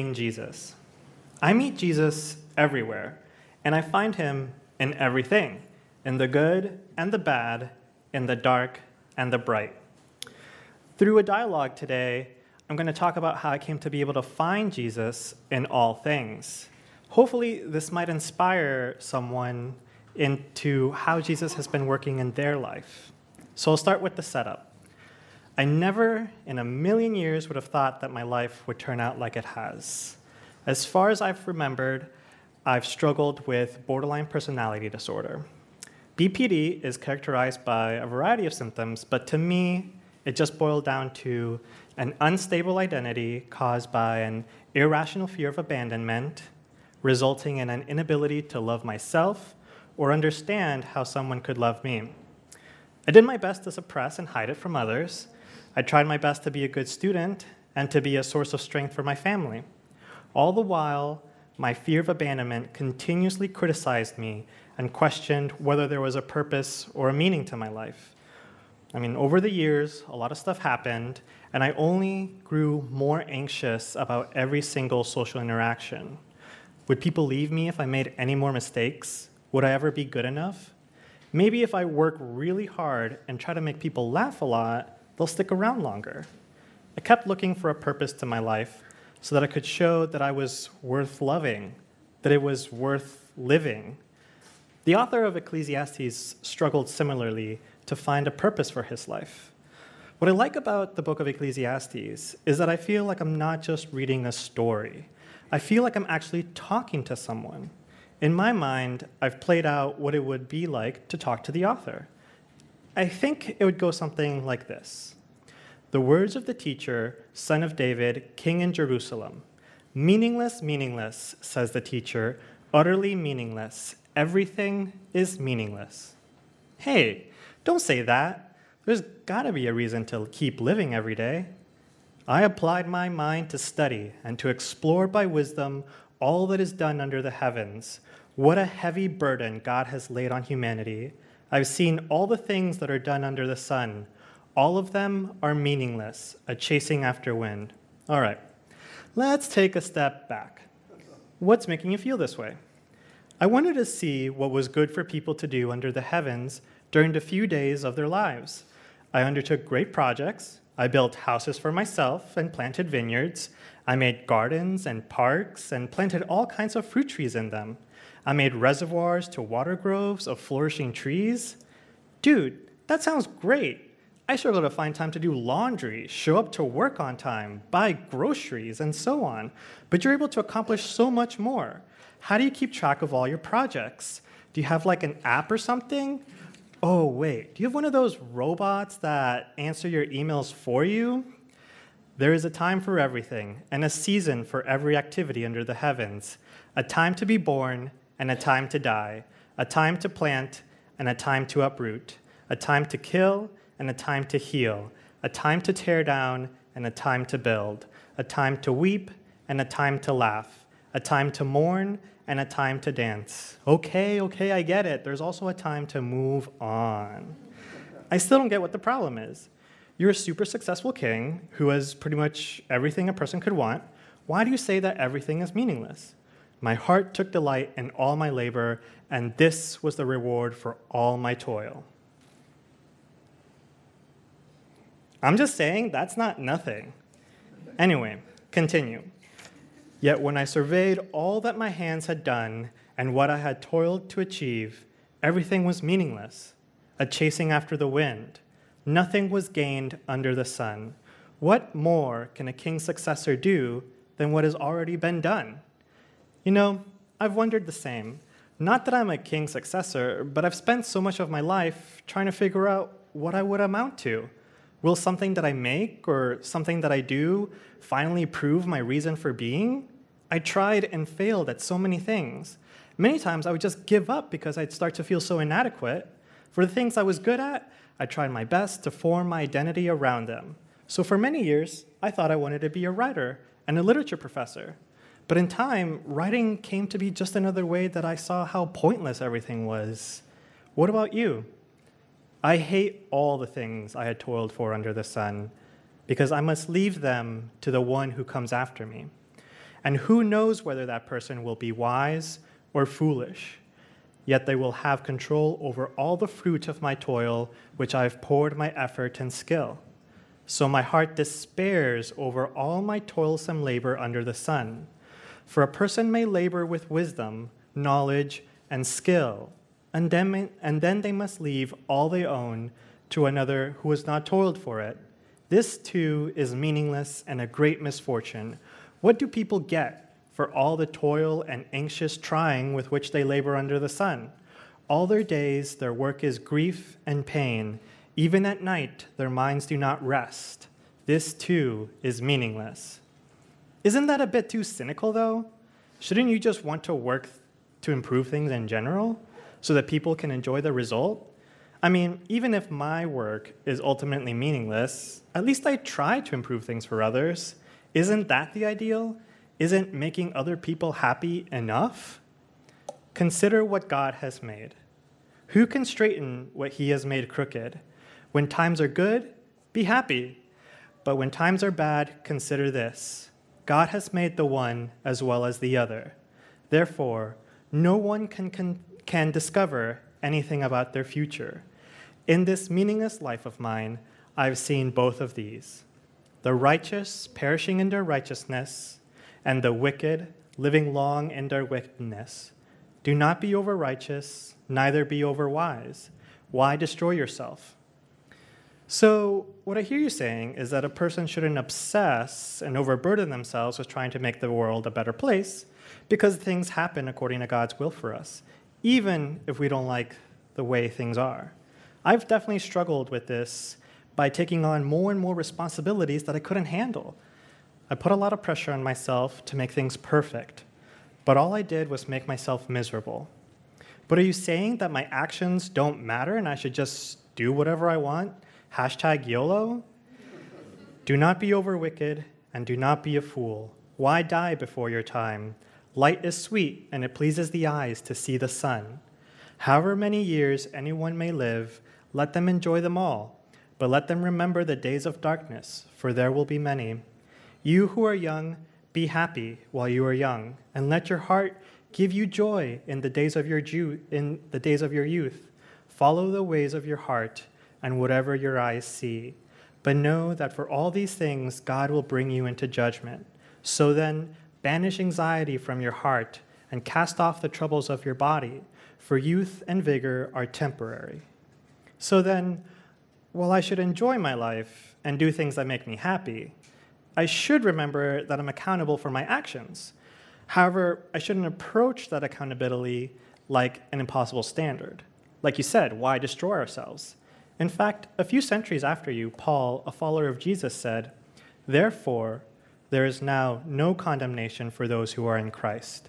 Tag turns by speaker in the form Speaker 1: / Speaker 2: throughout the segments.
Speaker 1: Jesus. I meet Jesus everywhere, and I find him in everything in the good and the bad, in the dark and the bright. Through a dialogue today, I'm going to talk about how I came to be able to find Jesus in all things. Hopefully, this might inspire someone into how Jesus has been working in their life. So I'll start with the setup. I never in a million years would have thought that my life would turn out like it has. As far as I've remembered, I've struggled with borderline personality disorder. BPD is characterized by a variety of symptoms, but to me, it just boiled down to an unstable identity caused by an irrational fear of abandonment, resulting in an inability to love myself or understand how someone could love me. I did my best to suppress and hide it from others, I tried my best to be a good student and to be a source of strength for my family. All the while, my fear of abandonment continuously criticized me and questioned whether there was a purpose or a meaning to my life. I mean, over the years, a lot of stuff happened, and I only grew more anxious about every single social interaction. Would people leave me if I made any more mistakes? Would I ever be good enough? Maybe if I work really hard and try to make people laugh a lot, they'll stick around longer. I kept looking for a purpose to my life so that I could show that I was worth loving, that it was worth living. The author of Ecclesiastes struggled similarly to find a purpose for his life. What I like about the book of Ecclesiastes is that I feel like I'm not just reading a story. I feel like I'm actually talking to someone. In my mind, I've played out what it would be like to talk to the author. I think it would go something like this The words of the teacher, son of David, king in Jerusalem. Meaningless, meaningless, says the teacher, utterly meaningless. Everything is meaningless. Hey, don't say that. There's gotta be a reason to keep living every day. I applied my mind to study and to explore by wisdom all that is done under the heavens. What a heavy burden God has laid on humanity. I've seen all the things that are done under the sun. All of them are meaningless, a chasing after wind. All right, let's take a step back. What's making you feel this way? I wanted to see what was good for people to do under the heavens during the few days of their lives. I undertook great projects. I built houses for myself and planted vineyards. I made gardens and parks and planted all kinds of fruit trees in them. I made reservoirs to water groves of flourishing trees. Dude, that sounds great. I struggle to find time to do laundry, show up to work on time, buy groceries, and so on. But you're able to accomplish so much more. How do you keep track of all your projects? Do you have like an app or something? Oh, wait, do you have one of those robots that answer your emails for you? There is a time for everything, and a season for every activity under the heavens, a time to be born and a time to die, a time to plant and a time to uproot, a time to kill and a time to heal, a time to tear down and a time to build, a time to weep and a time to laugh, a time to mourn and a time to dance. Okay, okay, I get it. There's also a time to move on. I still don't get what the problem is. You're a super successful king who has pretty much everything a person could want. Why do you say that everything is meaningless? My heart took delight in all my labor, and this was the reward for all my toil. I'm just saying that's not nothing. Anyway, continue. Yet when I surveyed all that my hands had done and what I had toiled to achieve, everything was meaningless, a chasing after the wind. Nothing was gained under the sun. What more can a king's successor do than what has already been done? You know, I've wondered the same. Not that I'm a king's successor, but I've spent so much of my life trying to figure out what I would amount to. Will something that I make or something that I do finally prove my reason for being? I tried and failed at so many things. Many times I would just give up because I'd start to feel so inadequate. For the things I was good at, I tried my best to form my identity around them. So for many years, I thought I wanted to be a writer and a literature professor. But in time, writing came to be just another way that I saw how pointless everything was. What about you? I hate all the things I had toiled for under the sun because I must leave them to the one who comes after me. And who knows whether that person will be wise or foolish? Yet they will have control over all the fruit of my toil, which I have poured my effort and skill. So my heart despairs over all my toilsome labor under the sun. For a person may labor with wisdom, knowledge, and skill, and then, and then they must leave all they own to another who has not toiled for it. This too is meaningless and a great misfortune. What do people get for all the toil and anxious trying with which they labor under the sun? All their days, their work is grief and pain. Even at night, their minds do not rest. This too is meaningless. Isn't that a bit too cynical, though? Shouldn't you just want to work to improve things in general so that people can enjoy the result? I mean, even if my work is ultimately meaningless, at least I try to improve things for others. Isn't that the ideal? Isn't making other people happy enough? Consider what God has made. Who can straighten what he has made crooked? When times are good, be happy. But when times are bad, consider this God has made the one as well as the other. Therefore, no one can, can, can discover anything about their future. In this meaningless life of mine, I've seen both of these the righteous perishing in their righteousness, and the wicked living long in their wickedness. Do not be over righteous, neither be over wise. Why destroy yourself? So, what I hear you saying is that a person shouldn't obsess and overburden themselves with trying to make the world a better place because things happen according to God's will for us, even if we don't like the way things are. I've definitely struggled with this by taking on more and more responsibilities that I couldn't handle. I put a lot of pressure on myself to make things perfect, but all I did was make myself miserable. But are you saying that my actions don't matter and I should just do whatever I want? Hashtag YOLO? do not be over wicked and do not be a fool. Why die before your time? Light is sweet and it pleases the eyes to see the sun. However many years anyone may live, let them enjoy them all, but let them remember the days of darkness, for there will be many. You who are young, be happy while you are young, and let your heart give you joy in the days of your in the days of your youth. Follow the ways of your heart and whatever your eyes see. But know that for all these things God will bring you into judgment. So then, banish anxiety from your heart and cast off the troubles of your body, for youth and vigor are temporary. So then, while I should enjoy my life and do things that make me happy, I should remember that I'm accountable for my actions. However, I shouldn't approach that accountability like an impossible standard. Like you said, why destroy ourselves? In fact, a few centuries after you, Paul, a follower of Jesus, said, Therefore, there is now no condemnation for those who are in Christ,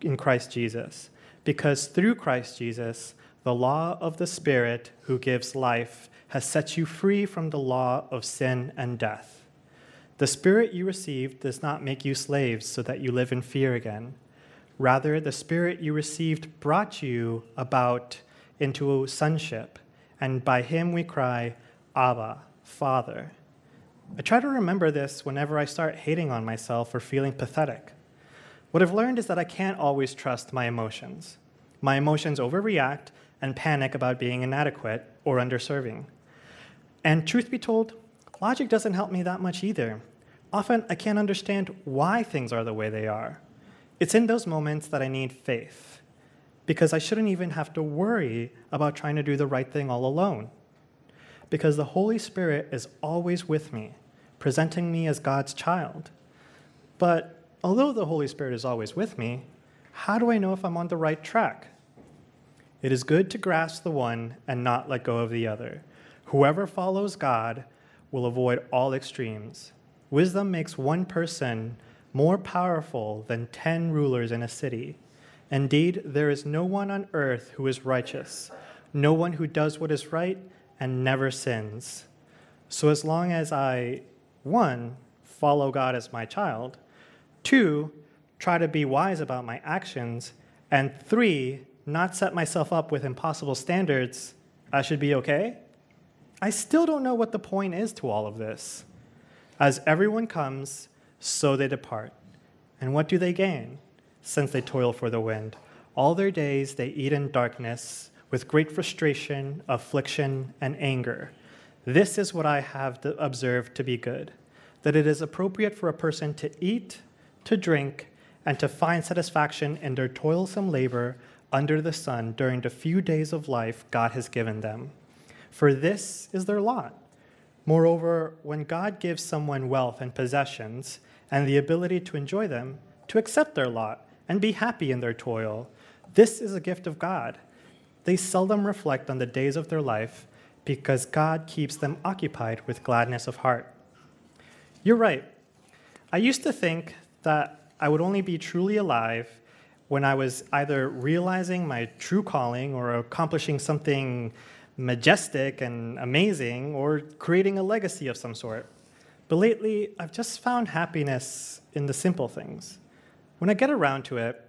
Speaker 1: in Christ Jesus, because through Christ Jesus, the law of the Spirit who gives life has set you free from the law of sin and death. The Spirit you received does not make you slaves so that you live in fear again. Rather, the Spirit you received brought you about into a sonship, and by him we cry, Abba, Father. I try to remember this whenever I start hating on myself or feeling pathetic. What I've learned is that I can't always trust my emotions. My emotions overreact, and panic about being inadequate or underserving. And truth be told, logic doesn't help me that much either. Often I can't understand why things are the way they are. It's in those moments that I need faith, because I shouldn't even have to worry about trying to do the right thing all alone. Because the Holy Spirit is always with me, presenting me as God's child. But although the Holy Spirit is always with me, how do I know if I'm on the right track? It is good to grasp the one and not let go of the other. Whoever follows God will avoid all extremes. Wisdom makes one person more powerful than ten rulers in a city. Indeed, there is no one on earth who is righteous, no one who does what is right and never sins. So, as long as I, one, follow God as my child, two, try to be wise about my actions, and three, not set myself up with impossible standards, I should be okay? I still don't know what the point is to all of this. As everyone comes, so they depart. And what do they gain? Since they toil for the wind. All their days they eat in darkness, with great frustration, affliction, and anger. This is what I have observed to be good that it is appropriate for a person to eat, to drink, and to find satisfaction in their toilsome labor under the sun during the few days of life God has given them. For this is their lot. Moreover, when God gives someone wealth and possessions and the ability to enjoy them, to accept their lot and be happy in their toil, this is a gift of God. They seldom reflect on the days of their life because God keeps them occupied with gladness of heart. You're right. I used to think that I would only be truly alive when I was either realizing my true calling or accomplishing something majestic and amazing or creating a legacy of some sort. But lately, I've just found happiness in the simple things. When I get around to it,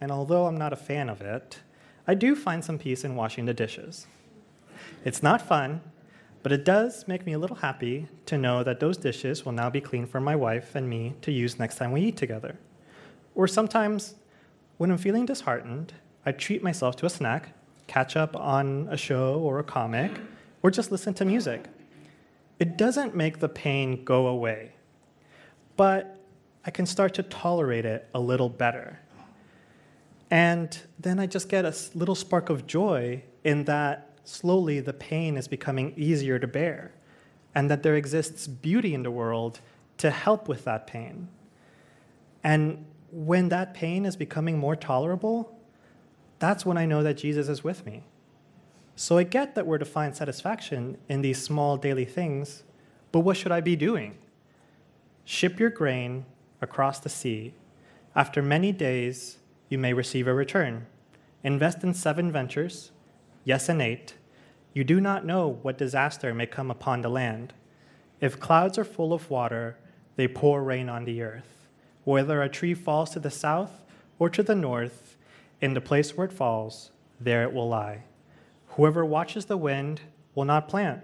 Speaker 1: and although I'm not a fan of it, I do find some peace in washing the dishes. It's not fun, but it does make me a little happy to know that those dishes will now be clean for my wife and me to use next time we eat together. Or sometimes, when I'm feeling disheartened, I treat myself to a snack catch up on a show or a comic, or just listen to music. It doesn't make the pain go away, but I can start to tolerate it a little better. And then I just get a little spark of joy in that slowly the pain is becoming easier to bear, and that there exists beauty in the world to help with that pain. And when that pain is becoming more tolerable, that's when I know that Jesus is with me. So I get that we're to find satisfaction in these small daily things, but what should I be doing? Ship your grain across the sea. After many days, you may receive a return. Invest in seven ventures, yes, and eight. You do not know what disaster may come upon the land. If clouds are full of water, they pour rain on the earth. Whether a tree falls to the south or to the north, in the place where it falls, there it will lie. Whoever watches the wind will not plant.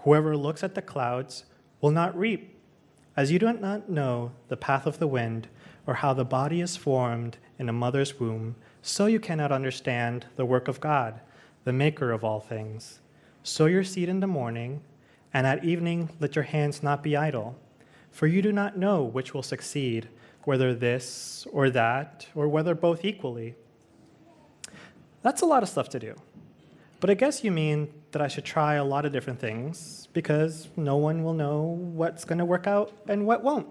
Speaker 1: Whoever looks at the clouds will not reap. As you do not know the path of the wind, or how the body is formed in a mother's womb, so you cannot understand the work of God, the maker of all things. Sow your seed in the morning, and at evening let your hands not be idle. For you do not know which will succeed, whether this or that, or whether both equally. That's a lot of stuff to do. But I guess you mean that I should try a lot of different things because no one will know what's going to work out and what won't.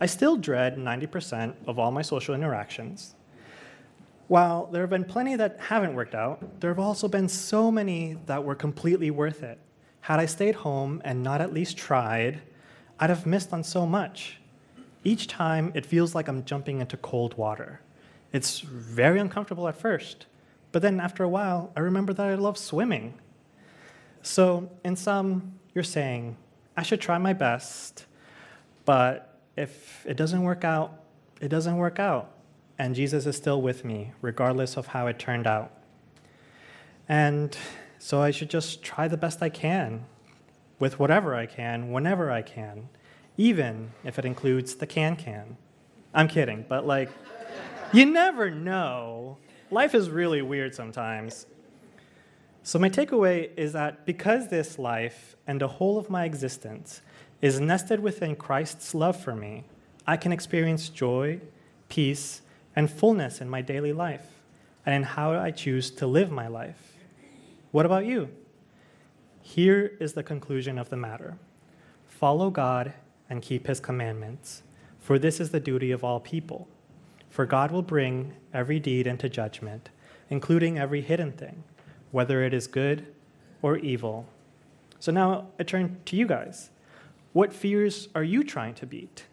Speaker 1: I still dread 90% of all my social interactions. While there have been plenty that haven't worked out, there have also been so many that were completely worth it. Had I stayed home and not at least tried, I'd have missed on so much. Each time, it feels like I'm jumping into cold water. It's very uncomfortable at first, but then after a while, I remember that I love swimming. So, in sum, you're saying, I should try my best, but if it doesn't work out, it doesn't work out. And Jesus is still with me, regardless of how it turned out. And so I should just try the best I can with whatever I can, whenever I can, even if it includes the can can. I'm kidding, but like, you never know life is really weird sometimes. So, my takeaway is that because this life and the whole of my existence is nested within Christ's love for me, I can experience joy, peace, and fullness in my daily life and in how I choose to live my life. What about you? Here is the conclusion of the matter follow God and keep his commandments, for this is the duty of all people. For God will bring every deed into judgment, including every hidden thing, whether it is good or evil. So now I turn to you guys. What fears are you trying to beat?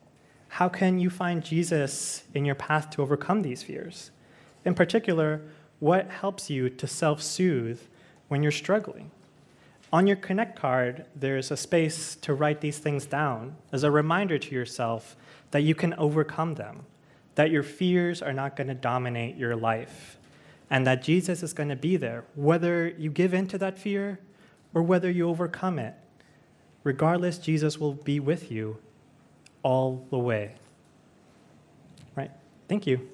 Speaker 1: How can you find Jesus in your path to overcome these fears? In particular, what helps you to self soothe when you're struggling? On your Connect card, there's a space to write these things down as a reminder to yourself that you can overcome them that your fears are not going to dominate your life, and that Jesus is going to be there, whether you give in to that fear or whether you overcome it. Regardless, Jesus will be with you all the way. Right. Thank you.